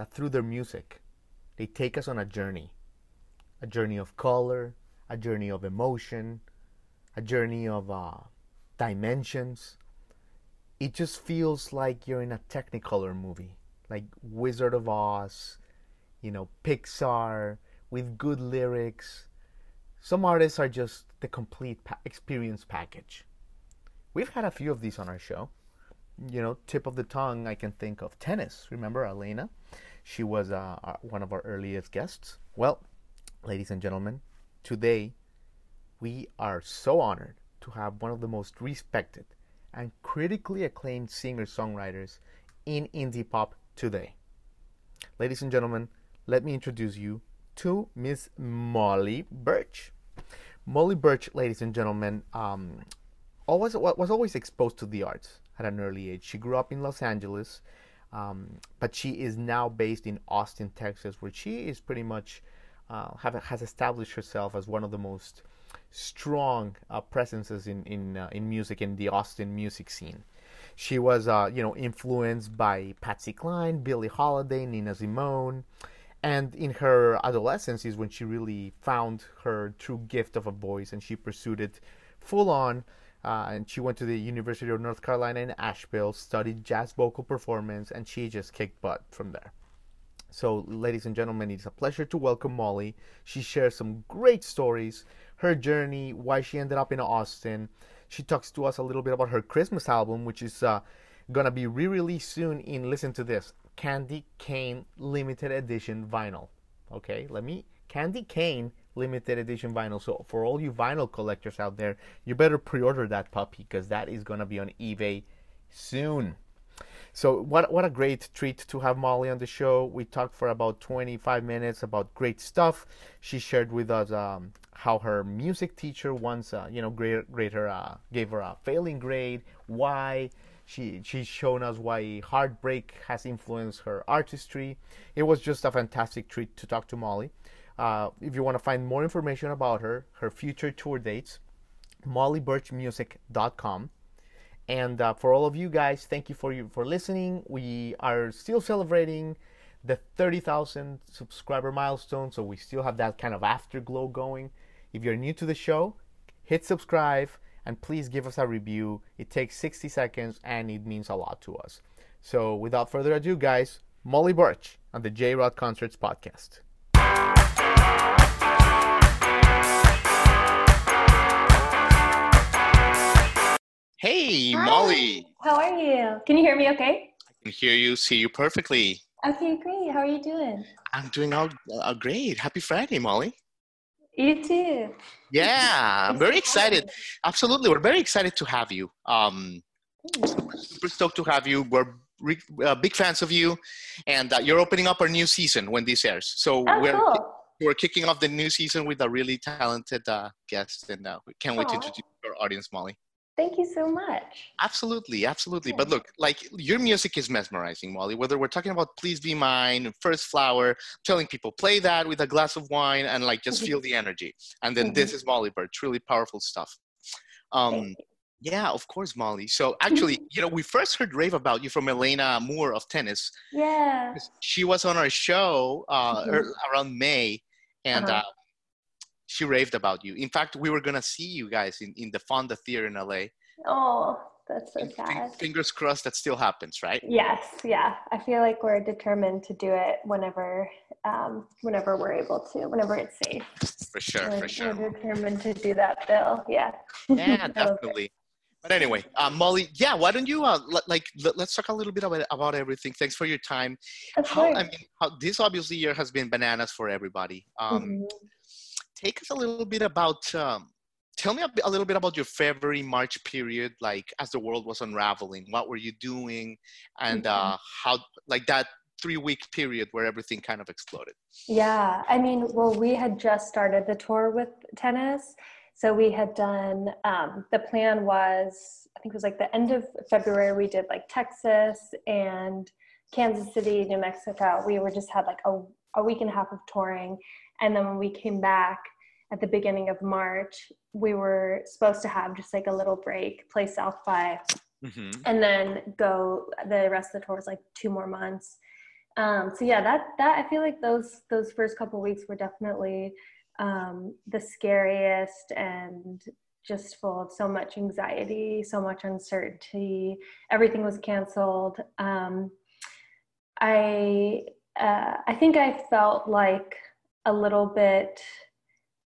that through their music, they take us on a journey a journey of color, a journey of emotion, a journey of uh, dimensions. It just feels like you're in a Technicolor movie, like Wizard of Oz, you know, Pixar, with good lyrics. Some artists are just the complete pa- experience package. We've had a few of these on our show. You know, tip of the tongue, I can think of tennis. Remember Alaina? She was uh, one of our earliest guests. Well, ladies and gentlemen, today we are so honored to have one of the most respected and critically acclaimed singer songwriters in indie pop today. Ladies and gentlemen, let me introduce you to Miss Molly Burch. Molly Burch, ladies and gentlemen, um, always was always exposed to the arts at an early age. She grew up in Los Angeles um, but she is now based in Austin, Texas, where she is pretty much uh, have, has established herself as one of the most strong uh, presences in in uh, in music in the Austin music scene. She was, uh, you know, influenced by Patsy Cline, Billie Holiday, Nina Simone, and in her adolescence is when she really found her true gift of a voice, and she pursued it full on. Uh, and she went to the University of North Carolina in Asheville, studied jazz vocal performance, and she just kicked butt from there. So, ladies and gentlemen, it's a pleasure to welcome Molly. She shares some great stories, her journey, why she ended up in Austin. She talks to us a little bit about her Christmas album, which is uh, gonna be re-released soon in listen to this Candy Cane limited edition vinyl. Okay, let me Candy Cane limited edition vinyl. So for all you vinyl collectors out there, you better pre-order that puppy because that is gonna be on eBay soon. So what what a great treat to have Molly on the show. We talked for about 25 minutes about great stuff. She shared with us um, how her music teacher once uh, you know her uh, gave her a failing grade. Why? She she's shown us why heartbreak has influenced her artistry. It was just a fantastic treat to talk to Molly. Uh, if you want to find more information about her, her future tour dates, mollyburchmusic.com. And uh, for all of you guys, thank you for you for listening. We are still celebrating the 30,000 subscriber milestone, so we still have that kind of afterglow going. If you're new to the show, hit subscribe and please give us a review. It takes 60 seconds and it means a lot to us. So without further ado, guys, Molly Burch on the J Rod Concerts podcast. Hey, Hi. Molly. How are you? Can you hear me okay? I can hear you, see you perfectly. Okay, great. How are you doing? I'm doing all uh, great. Happy Friday, Molly. You too. Yeah, I'm very excited. Absolutely, we're very excited to have you. Um, super stoked to have you. We're re- uh, big fans of you, and uh, you're opening up our new season when this airs. So Oh, we're cool. we're kicking off the new season with a really talented uh, guest, and uh, we can't wait to introduce our audience, Molly. Thank you so much. Absolutely, absolutely. Yeah. But look, like your music is mesmerizing, Molly. Whether we're talking about "Please Be Mine," "First Flower," telling people play that with a glass of wine and like just feel the energy. And then this is Molly Burch, truly powerful stuff. Um, yeah, of course, Molly. So actually, you know, we first heard rave about you from Alaina Moore of tennis. Yeah. She was on our show uh, Mhm. around May, and Uh-huh. uh, she raved about you. In fact, we were gonna see you guys in, in the Fonda Theater in LA. Oh, that's so sad. Fingers crossed that still happens, right? Yes, yeah. I feel like we're determined to do it whenever, um, whenever we're able to, whenever it's safe. For sure, we're, for sure. we're determined to do that, Bill. Yeah. Yeah, That was great. definitely. But anyway, uh, Molly, yeah, why don't you uh, let, like let, us talk a little bit about about everything. Thanks for your time. Of How course. I mean, how, this obviously year has been bananas for everybody. Um, Mhm. Take us a little bit about. Um, tell me a, a little bit about your February March period, like as the world was unraveling. What were you doing, and Mm-hmm. uh, how like that three week period where everything kind of exploded? Yeah, I mean, well, we had just started the tour with tennis. So we had done, um, the plan was, I think it was like the end of February, we did like Texas and Kansas City, New Mexico. We were just had like a, a week and a half of touring. And then when we came back at the beginning of March, we were supposed to have just like a little break, play South by, mm-hmm. and then go the rest of the tour was like two more months. Um, so yeah, that that I feel like those those first couple weeks were definitely um, the scariest and just full of so much anxiety, so much uncertainty. Everything was canceled. Um, I uh, I think I felt like a little bit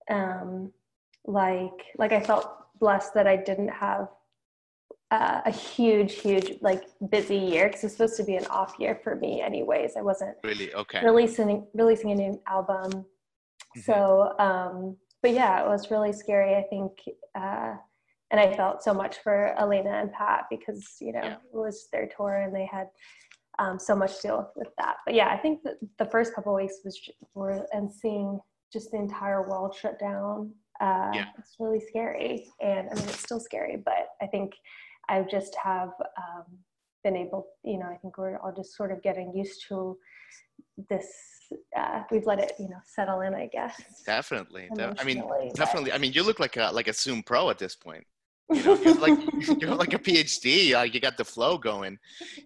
um, like like I felt blessed that I didn't have uh, a huge, huge like busy year because it's supposed to be an off year for me, anyways. I wasn't really okay releasing releasing a new album, mm-hmm. so um, but yeah, it was really scary. I think, uh, and I felt so much for Alaina and Pat because you know yeah. it was their tour and they had um, so much to deal with that. But yeah, I think the first couple weeks was were and seeing just the entire world shut down. Uh, yeah. It's really scary, and I mean it's still scary, but I think I just have um, been able. You know, I think we're all just sort of getting used to this. Uh, we've let it, you know, settle in. I guess. Definitely. I mean, definitely. I mean, you look like a like a Zoom pro at this point. You know, you're like you're like a PhD. Like you got the flow going.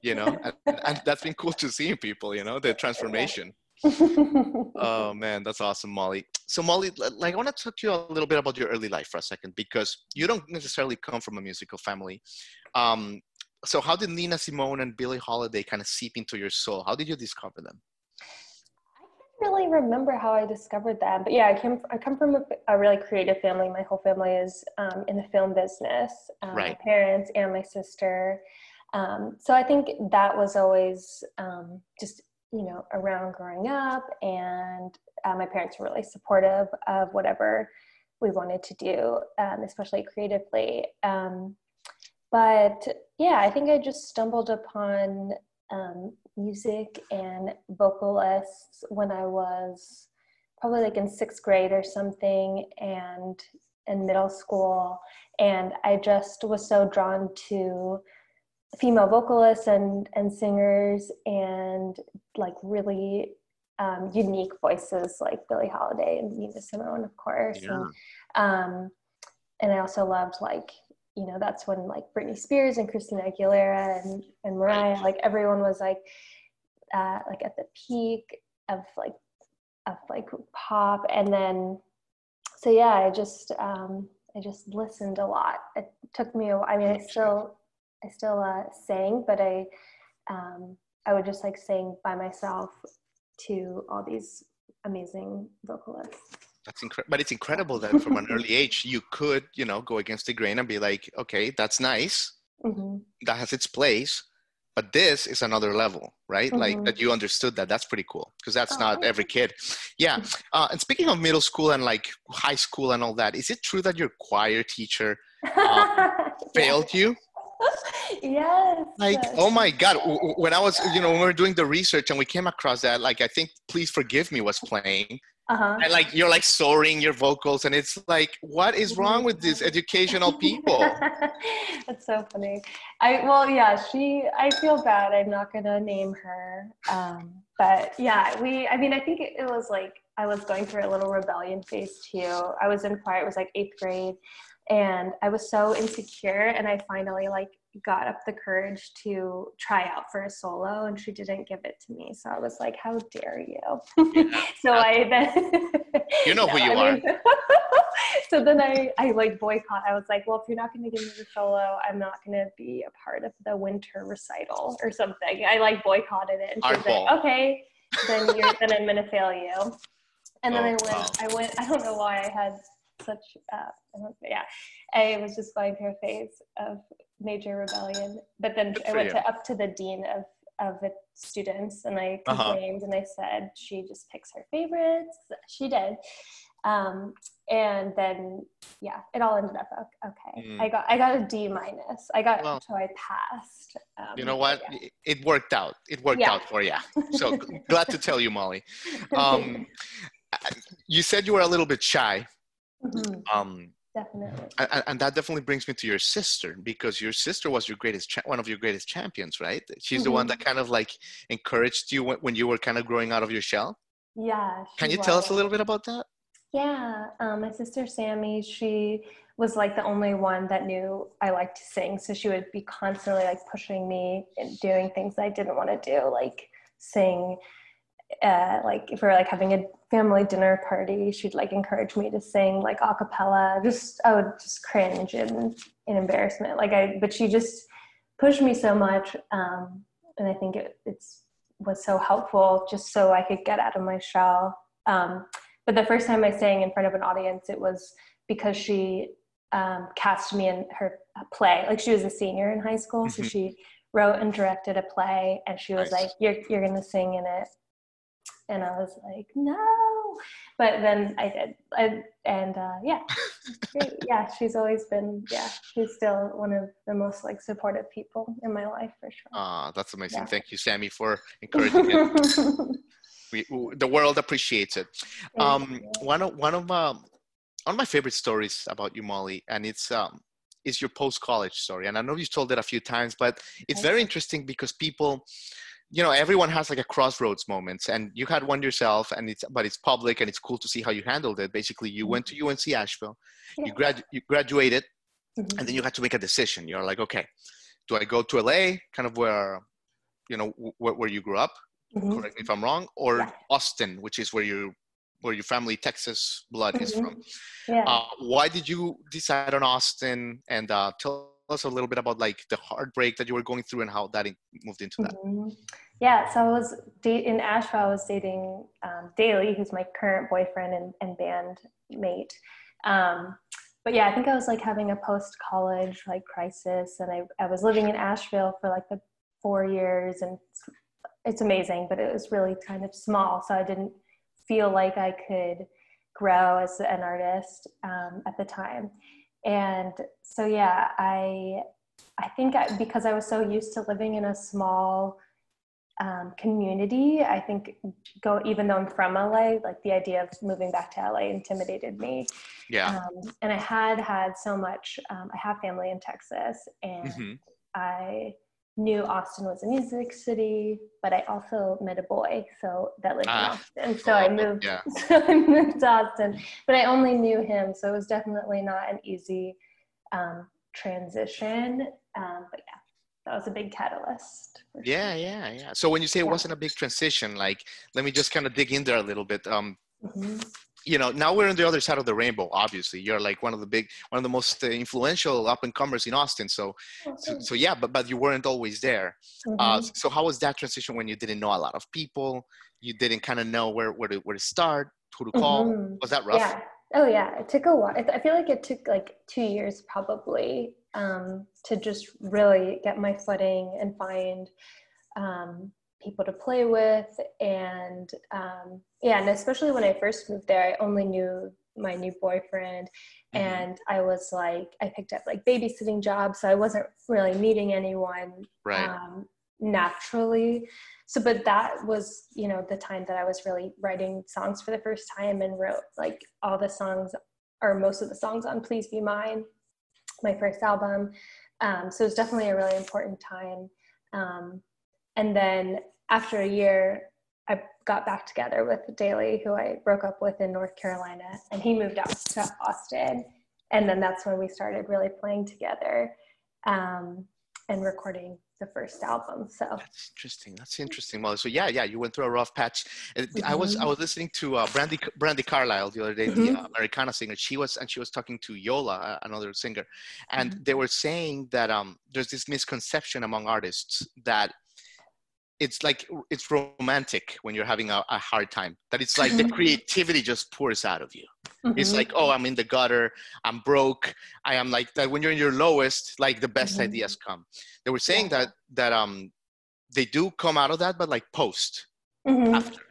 You know, and, and that's been cool to see people. You know, the transformation. oh man, that's awesome, Molly. So Molly, like I want to talk to you a little bit about your early life for a second because you don't necessarily come from a musical family. Um, so how did Nina Simone and Billie Holiday kind of seep into your soul? How did you discover them? Really remember how I discovered them, but yeah, I came. I come from a, a really creative family. My whole family is um, in the film business. Um, right. My parents and my sister. Um, so I think that was always um, just you know around growing up and uh, my parents were really supportive of whatever we wanted to do um, especially creatively um, but yeah i think i just stumbled upon um, music and vocalists when i was probably like in sixth grade or something and in middle school and i just was so drawn to female vocalists and and singers and like really um, unique voices like Billie Holiday and Nina Simone, of course. Yeah. And, um, and I also loved like you know that's when like Britney Spears and Christina Aguilera and and Mariah like everyone was like uh, like at the peak of like of like pop and then so yeah I just um, I just listened a lot. It took me a while. I mean I still I still uh, sang, but I um, I would just like sing by myself to all these amazing vocalists. That's incredible, but it's incredible that from an early age you could, you know, go against the grain and be like, okay, that's nice, mm-hmm. that has its place, but this is another level, right? Mm-hmm. Like that you understood that. That's pretty cool because that's oh, not every kid. Yeah. Uh, and speaking of middle school and like high school and all that, is it true that your choir teacher um, failed you? yes. Like, oh my God. When I was, you know, when we were doing the research and we came across that, like, I think Please Forgive Me was playing. Uh-huh. And like, you're like soaring your vocals, and it's like, what is wrong with these educational people? That's so funny. I, well, yeah, she, I feel bad. I'm not going to name her. Um, but yeah, we, I mean, I think it, it was like, I was going through a little rebellion phase too. I was in choir, it was like eighth grade and i was so insecure and i finally like got up the courage to try out for a solo and she didn't give it to me. So i was like how dare you? Yeah. so i then you know no, who you I are. mean, so then i i like boycott i was like well if you're not going to give me the solo i'm not going to be a part of the winter recital or something. I like boycotted it and she was like okay then you're then i'm going to fail you. And then oh, i went wow. i went i don't know why i had such uh, yeah. I was just going through a phase of major rebellion but then i went to up to the dean of of the students and i uh-huh. complained uh-huh. and i said she just picks her favorites she did Um, and then yeah, it all ended up okay. Mm. I got I got a D minus. I got well, so I passed. Um, you know what? Yeah. It worked out. It worked yeah. out for you. So glad to tell you, Molly. Um, you said you were a little bit shy. Mm-hmm. Um, definitely. And, and, that definitely brings me to your sister because your sister was your greatest, cha- one of your greatest champions, right? She's mm-hmm. the one mm-hmm. that kind of like encouraged you when, when you were kind of growing out of your shell. Yeah. Can you was. tell us a little bit about that? Yeah, um, my sister Sammy, she was like the only one that knew I liked to sing. So she would be constantly like pushing me and doing things I didn't want to do, like sing. Uh, like if we are like having a family dinner party, she'd like encourage me to sing like a cappella. Just I would just cringe and in embarrassment. Like I, but she just pushed me so much, um, and I think it it's was so helpful just so I could get out of my shell. Um, but the first time I sang in front of an audience, it was because she um, cast me in her play. Like she was a senior in high school, mm-hmm. so she wrote and directed a play, and she was nice. like, "You're you're gonna sing in it," and I was like, "No," but then I did, I, and uh, yeah, yeah, she's always been, yeah, she's still one of the most like supportive people in my life for sure. Ah, that's amazing. Yeah. Thank you, Sammy, for encouraging it. we, the world appreciates it. Um, one of one of um, one of my favorite stories about you, Molly, and it's um, is your post college story. And I know you've told it a few times, but it's very interesting because people, you know, everyone has like a crossroads moments, and you had one yourself, and it's but it's public, and it's cool to see how you handled it. Basically, you went to UNC Asheville, yeah. you grad you graduated, mm-hmm. and then you had to make a decision. You're like, okay, do I go to LA, kind of where, you know, where, where you grew up? mm-hmm. correct me if I'm wrong, or yeah. Austin, which is where you where your family Texas blood mm-hmm. is from. Yeah. Uh, why did you decide on Austin? And uh, tell us a little bit about like the heartbreak that you were going through and how that moved into that. Mm-hmm. Yeah, so I was in Asheville. I was dating um, Dailey, who's my current boyfriend and, and band mate. Um, but yeah, I think I was like having a post college like crisis, and I I was living in Asheville for like the four years and it's amazing, but it was really kind of small. So I didn't feel like I could grow as an artist um, at the time. And so, yeah, I, I think I, because I was so used to living in a small um, community, I think go, even though I'm from LA, like the idea of moving back to LA intimidated me. Yeah. Um, and I had had so much, um, I have family in Texas and mm-hmm. I, knew Austin was a music city, but I also met a boy so that lived ah, in Austin. So I moved yeah. so I moved to Austin. But I only knew him, so it was definitely not an easy um, transition. Um, but yeah, that was a big catalyst. Yeah, sure. yeah, yeah. So when you say it wasn't a big transition, like let me just kind of dig in there a little bit. Um, mm-hmm you know now we're on the other side of the rainbow obviously. You're like one of the big one of the most uh, influential up and comers in austin so, so, so yeah but but you weren't always there. Uh, mm-hmm. uh, so how was that transition when you didn't know a lot of people? You didn't kind of know where where to, where to start who to call? Mm-hmm. was that rough? Yeah. Oh yeah. It took a while i feel like it took like two years probably um, to just really get my footing and find um, people to play with. And um, yeah and especially when i first moved there i only knew my new boyfriend. Mm-hmm. and i was like i picked up like babysitting jobs so i wasn't really meeting anyone right. um, naturally. So but that was you know the time that i was really writing songs for the first time and wrote like all the songs or most of the songs on please be mine my first album. Um, so it's definitely a really important time. Um, and then after a year, I got back together with Dailey, who I broke up with in North Carolina, and he moved out to Austin. And then that's when we started really playing together um, and recording the first album. So that's interesting. That's interesting. Well, so yeah, yeah, you went through a rough patch. Mm-hmm. I was I mm-hmm. was listening to uh, Brandi Brandi Carlile the other day, mm-hmm. the uh, Americana singer. She was and she was talking to Yola, uh, another singer, and mm-hmm. they were saying that um, there's this misconception among artists that it's like it's romantic when you're having a, a hard time that it's like the mm-hmm. creativity just pours out of you mm-hmm. it's like oh i'm in the gutter i'm broke i am like that when you're in your lowest like the best mm-hmm. ideas come they were saying that that um they do come out of that but like post mm-hmm. after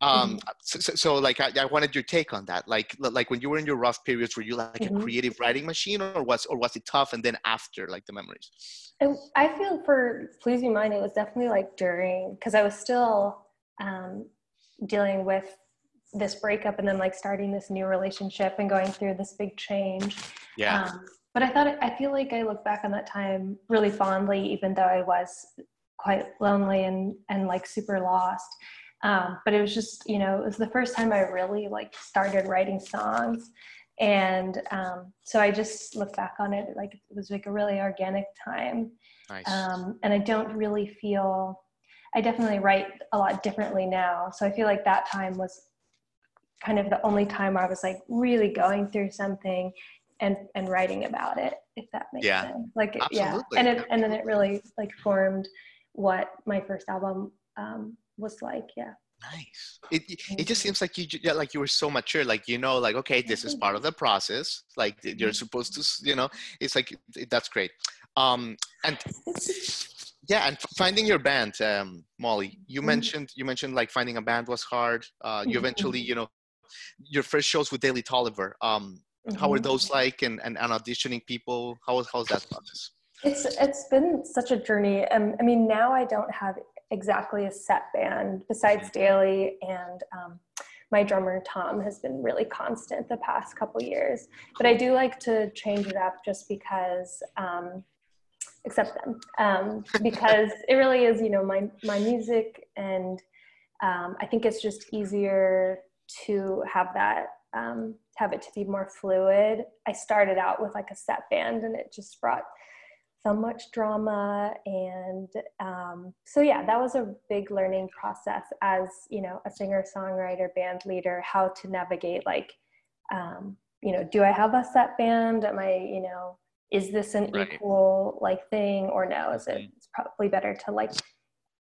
Um, mm-hmm. so, so, so, like, I, I, wanted your take on that. Like, like when you were in your rough periods, were you like mm-hmm. a creative writing machine, or was, or was it tough? And then after, like the memories. I feel for Please Be Mine, it was definitely like during, because I was still um, dealing with this breakup and then like starting this new relationship and going through this big change. Yeah. Um, but I thought I feel like I look back on that time really fondly, even though I was quite lonely and and like super lost. Um, but it was just you know it was the first time I really like started writing songs, and um, so I just look back on it like it was like a really organic time. Nice. Um, and I don't really feel. I definitely write a lot differently now. So I feel like that time was kind of the only time I was like really going through something and and writing about it if that makes yeah. sense like Absolutely. yeah and it, and then it really like formed what my first album um, was like yeah nice it, it just seems like you yeah, like you were so mature like you know like okay this is part of the process like you're mm-hmm. supposed to you know it's like that's great um and yeah and finding your band um molly you mm-hmm. mentioned you mentioned like finding a band was hard uh you mm-hmm. eventually you know your first shows with Dailey Toliver um. How are those like and, and, and auditioning people? How how's that process? It's it's been such a journey. Um, I mean, now I don't have exactly a set band besides mm-hmm. Dailey and um, my drummer Tom has been really constant the past couple years. But I do like to change it up just because, um, accept them, um, because it really is, you know, my my music, and um, I think it's just easier to have that um, have it to be more fluid. I started out with like a set band and it just brought so much drama and um, so yeah that was a big learning process as you know a singer songwriter band leader how to navigate like um, you know do i have a set band am i you know is this an right. equal like thing or no is it mm-hmm. it's probably better to like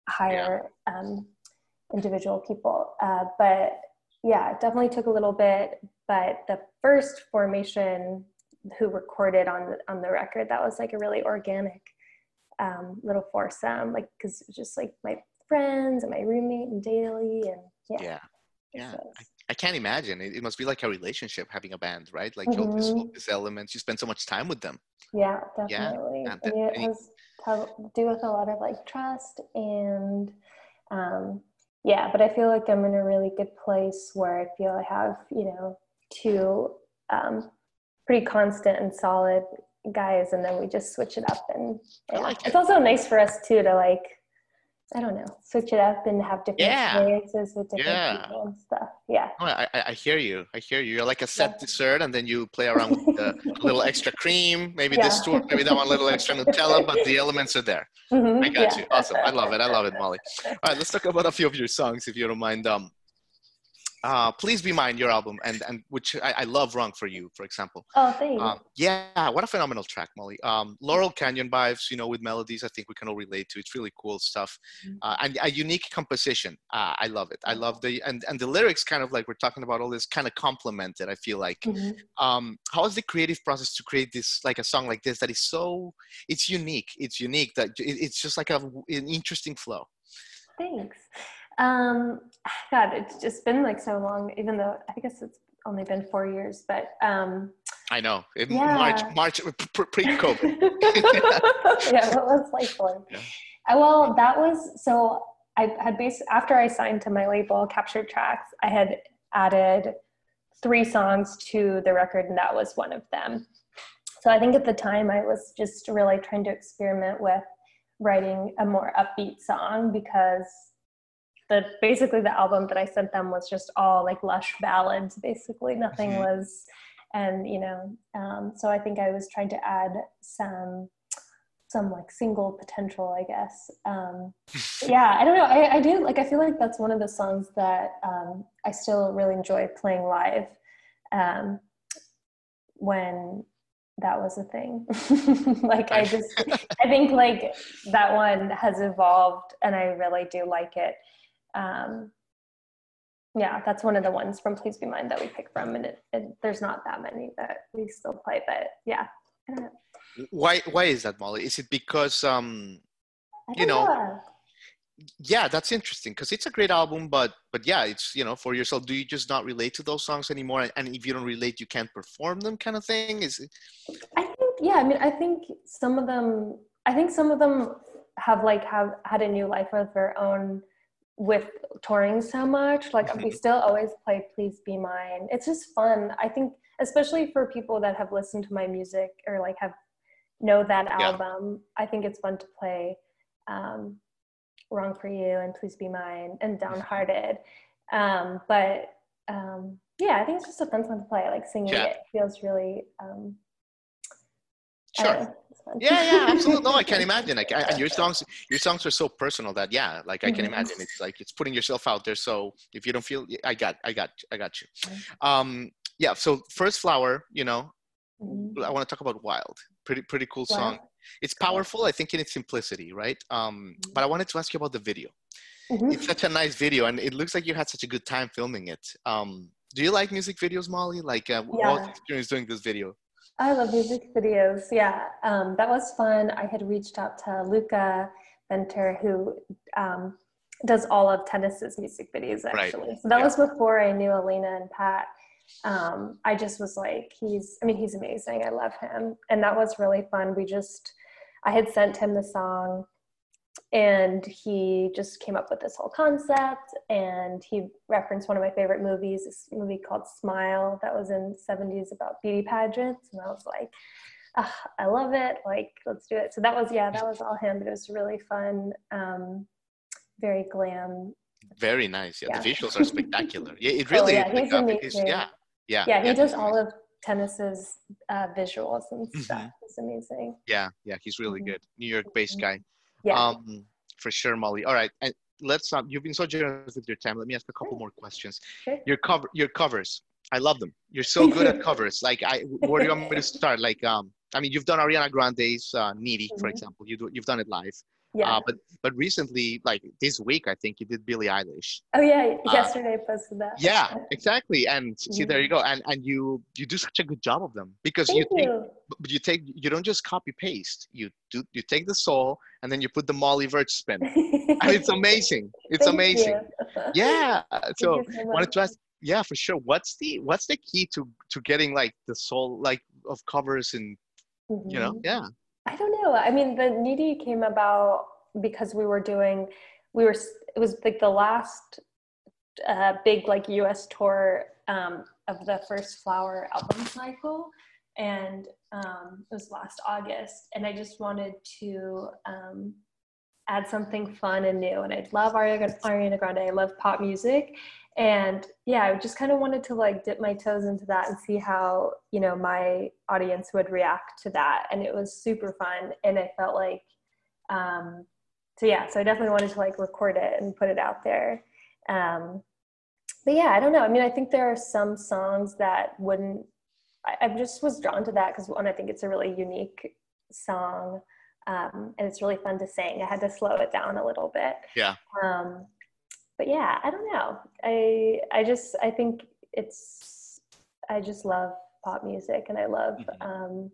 hire yeah. um, individual people uh, but yeah it definitely took a little bit but the first formation who recorded on the, on the record that was like a really organic um, little foursome like because it was just like my friends and my roommate and Dailey and yeah. Yeah. Yeah. I, I, can't imagine. It, it, must be like a relationship having a band right? Like mm-hmm. all, these, these elements you spend so much time with them. Yeah definitely. Yeah. and, it has to do with a lot of like trust and um, yeah but i feel like i'm in a really good place where i feel i have you know two um, pretty constant and solid guys and then we just switch it up and yeah. like it. it's also nice for us too to like I don't know, switch it up and have different yeah. experiences with different yeah. people and stuff. Yeah. Oh, I, I hear you. I hear you. You're like a set yeah. dessert, and then you play around with a little extra cream, maybe this tour, maybe that one, little extra Nutella, but the elements are there. Mm-hmm. I got you. Awesome. I love it. I love it, Molly. All right, let's talk about a few of your songs, if you don't mind. Um, uh, please be mine your album and and which I, I love wrong for you for example. Oh thanks um, yeah what a phenomenal track molly. Um, laurel canyon vibes you know with melodies i think we can all relate to. It's really cool stuff. Mm-hmm. uh, and a unique composition. Uh, i love it. I love the and and the lyrics kind of like we're talking about all this kind of complemented i feel like. Mm-hmm. um, how is the creative process to create this like a song like this that is so it's unique it's unique that it's just like a, an interesting flow. Thanks um, God, it's just been like so long, even though I guess it's only been four years, but um, I know. In yeah. March, March pre-COVID. yeah, what was like for? Yeah. Uh, well, that was so. I had based after I signed to my label, Captured Tracks. I had added three songs to the record, and that was one of them. So I think at the time I was just really trying to experiment with writing a more upbeat song because the basically the album that I sent them was just all like lush ballads. Basically, nothing mm-hmm. was, and you know, um, so I think I was trying to add some some like single potential, I guess. Um, yeah, I don't know. I, I do like. I feel like that's one of the songs that um, I still really enjoy playing live. Um, when that was a thing. like I just, I think like that one has evolved, and I really do like it um, yeah, that's one of the ones from Please Be Mine that we pick from, and it, it, there's not that many that we still play, but yeah. Why why is that, Molly? Is it because um, you know, know, yeah that's interesting because it's a great album but but yeah it's you know for yourself do you just not relate to those songs anymore and if you don't relate you can't perform them kind of thing is it i think yeah i mean i think some of them i think some of them have like have had a new life of their own with touring so much like we mm-hmm. still always play please be mine it's just fun i think especially for people that have listened to my music or like have know that album yeah. i think it's fun to play um, wrong for you and please be mine and downhearted um, but um, yeah i think it's just a fun song to play like singing yeah. it feels really um, sure yeah yeah absolutely no i can't imagine like and your songs your songs are so personal that yeah like i can mm-hmm. imagine it's like it's putting yourself out there so if you don't feel i got i got i got you um yeah so first flower you know mm-hmm. i want to talk about wild pretty pretty cool wow. song it's powerful i think in its simplicity right um but i wanted to ask you about the video mm-hmm. it's such a nice video and it looks like you had such a good time filming it um do you like music videos molly like uh, yeah. what experience doing this video i love music videos yeah um, that was fun i had reached out to luca venter who um, does all of tennis's music videos actually right. so that yeah. was before i knew Alaina and pat um, I just was like, he's, I mean, he's amazing. I love him. And that was really fun. We just, I had sent him the song and he just came up with this whole concept and he referenced one of my favorite movies, this movie called Smile that was in 70s about beauty pageants. And I was like, oh, I love it. Like, let's do it. So that was, yeah, that was all him. but It was really fun. Um, very glam very nice. Yeah, yeah. the visuals are spectacular. Yeah, it oh, really. Oh, yeah, he's amazing. yeah, yeah. Yeah, he yeah. does all of tennis's uh, visuals and mm-hmm. stuff. It's amazing. Yeah, yeah, he's really mm-hmm. good. New York-based mm-hmm. guy. Yeah. Um, for sure, Molly. All right, and let's. Um, you've been so generous with your time. Let me ask a couple sure. more questions. Sure. Your cover, your covers. I love them. You're so good at covers. Like, I where do you want me to start? Like, um, I mean, you've done Ariana Grande's uh, "Needy," for mm-hmm. example. You do, you've done it live. Yeah. Uh, but but recently, like this week, I think you did Billie Eilish. Oh yeah, uh, yesterday I posted that. Yeah, exactly. And see, mm-hmm. there you go. And and you you do such a good job of them because Thank you take you. you take you don't just copy paste. You do you take the soul and then you put the Molly Burch spin. and it's amazing. It's Thank amazing. Yeah. so, so wanted to ask. Yeah, for sure. What's the what's the key to to getting like the soul like of covers and mm-hmm. you know mm-hmm. yeah I don't know. I mean, the Needy came about because we were doing, we were, it was like the last uh, big like US tour um, of the first Flower album cycle. And um, it was last August. And I just wanted to um, add something fun and new. And I love Ariana Grande. I love pop music and yeah i just kind of wanted to like dip my toes into that and see how you know my audience would react to that. And it was super fun and i felt like um so yeah so i definitely wanted to like record it and put it out there. Um but yeah i don't know. I mean i think there are some songs that wouldn't i, I just was drawn to that because one i think it's a really unique song um, and it's really fun to sing. I had to slow it down a little bit. Yeah. Um but yeah, I don't know. I I just I think it's I just love pop music and I love mm-hmm. um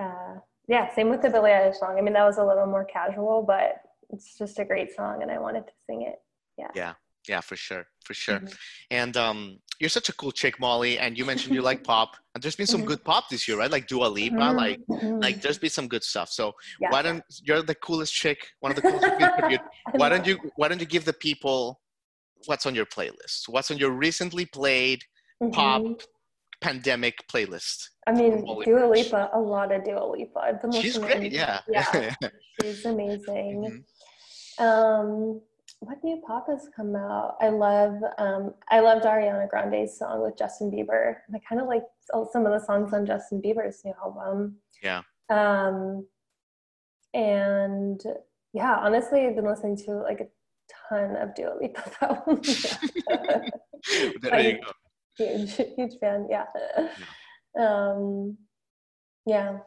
uh yeah, same with the Billie Eilish song. I mean that was a little more casual, but it's just a great song and I wanted to sing it. Yeah. Yeah. Yeah, for sure. For sure. Mm-hmm. And um you're such a cool chick, Molly, and you mentioned you like pop. And there's been some mm-hmm. good pop this year, right? Like Dua Lipa, mm-hmm. like mm-hmm. like there's been some good stuff. So yeah. why don't you're the coolest chick, one of the coolest people. Why don't you why don't you give the people what's on your playlist? What's on your recently played pop mm-hmm. pandemic playlist? I mean, Dua Lipa, a lot of Dua Lipa. She's great, yeah. Yeah, she's amazing. Mm-hmm. Um, what new pop has come out? I love um, I loved Ariana Grande's song with Justin Bieber. I kind of like some of the songs on Justin Bieber's new album. Yeah. Um, and yeah, honestly, I've been listening to like a ton of Dua Lipa albums. there you go. Huge, huge fan. Yeah. yeah. Um, yeah.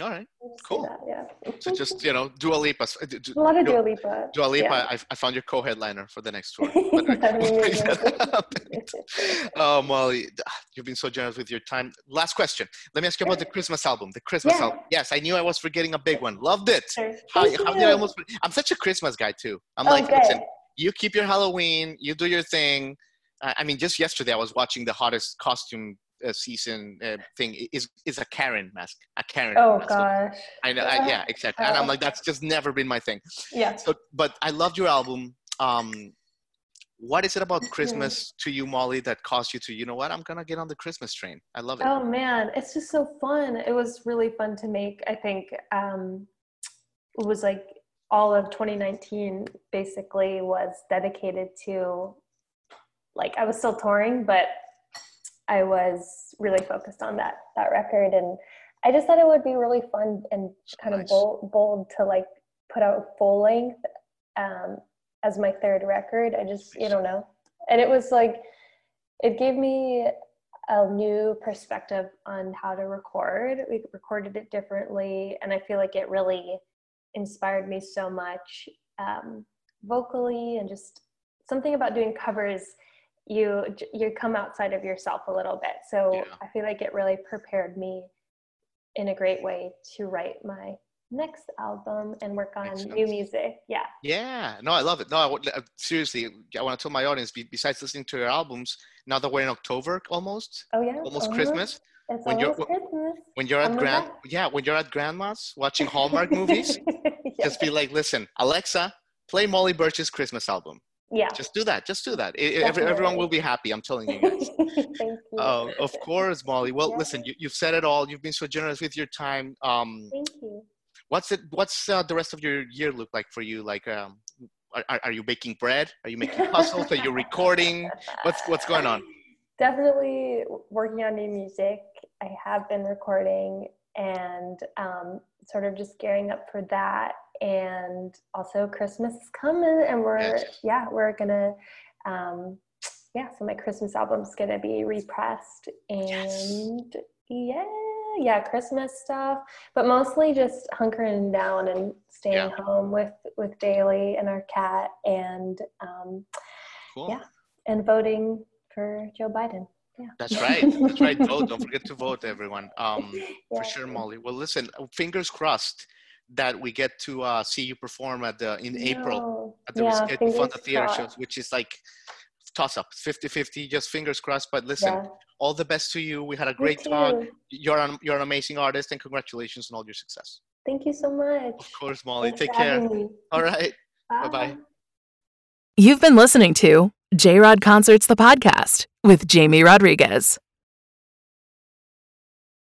All right, cool. That, yeah. so just you know, Dua Lipa. A lot of Dua Lipa. Dua Lipa. Yeah. I, I found your co-headliner for the next tour. oh, Molly, you've been so generous with your time. Last question. Let me ask you about the Christmas album. The Christmas yeah. album. Yes, I knew I was forgetting a big one. Loved it. Sure. How, how did I almost? I'm such a Christmas guy too. I'm oh, like, okay. listen, you keep your Halloween, you do your thing. I mean, just yesterday I was watching the hottest costume uh, season uh, thing is is a Karen mask, a Karen. Oh mask. gosh. I know. I, yeah, exactly. And I'm like, that's just never been my thing. Yeah. So, but I loved your album. Um, what is it about. Christmas to you, Molly, that caused you to, you know what, I'm gonna get on the Christmas train. I love it. Oh man, it's just so fun. It was really fun to make. I think um, it was like all of 2019 basically was dedicated to like I was still touring, but I was really focused on that that record, and I just thought it would be really fun and kind nice. of bold, bold to like put out full length um, as my third record. I just you don't know, and it was like it gave me a new perspective on how to record. We recorded it differently, and I feel like it really inspired me so much um, vocally and just something about doing covers you you come outside of yourself a little bit so yeah. i feel like it really prepared me in a great way to write my next album and work on new music yeah yeah no i love it no I, uh, seriously i want to tell my audience besides listening to your albums now that we're in october almost oh yeah almost uh-huh. christmas it's when you're Christmas. when you're at grand yeah when you're at grandma's watching hallmark movies yeah. just be like listen alexa play molly burch's christmas album yeah. Just do that just do that. It, everyone will be happy i'm telling you guys. Thank you. Uh, of course molly. Well yeah. listen you, have said it all. You've been so generous with your time. Um Thank you. what's it what's uh, the rest of your year look like for you? Like um are, are you baking bread? Are you making puzzles? Are you recording? What's what's going on? Definitely working on new music. I have been recording and um, sort of just gearing up for that and also Christmas is coming, and we're yes. yeah we're gonna um, yeah so my Christmas album's gonna be repressed and yes. yeah yeah Christmas stuff, but mostly just hunkering down and staying yeah. home with with Dailey and our cat and um, cool. yeah and voting for Joe Biden. Yeah. That's right. That's right. Vote. Don't forget to vote, everyone. Um, yeah. For sure, Molly. Well, listen. Fingers crossed that we get to uh, see you perform at the in no. April at the yeah, Risquetti Fonda Theater shows, which is like toss up 50-50 just fingers crossed. But listen yeah. all the best to you. We had a great talk you're an, you're an amazing artist and congratulations on all your success. Thank you so much. Of course molly. Thanks take care. me. all right. Bye. Bye you've been listening to j rod concerts the podcast with jamie rodriguez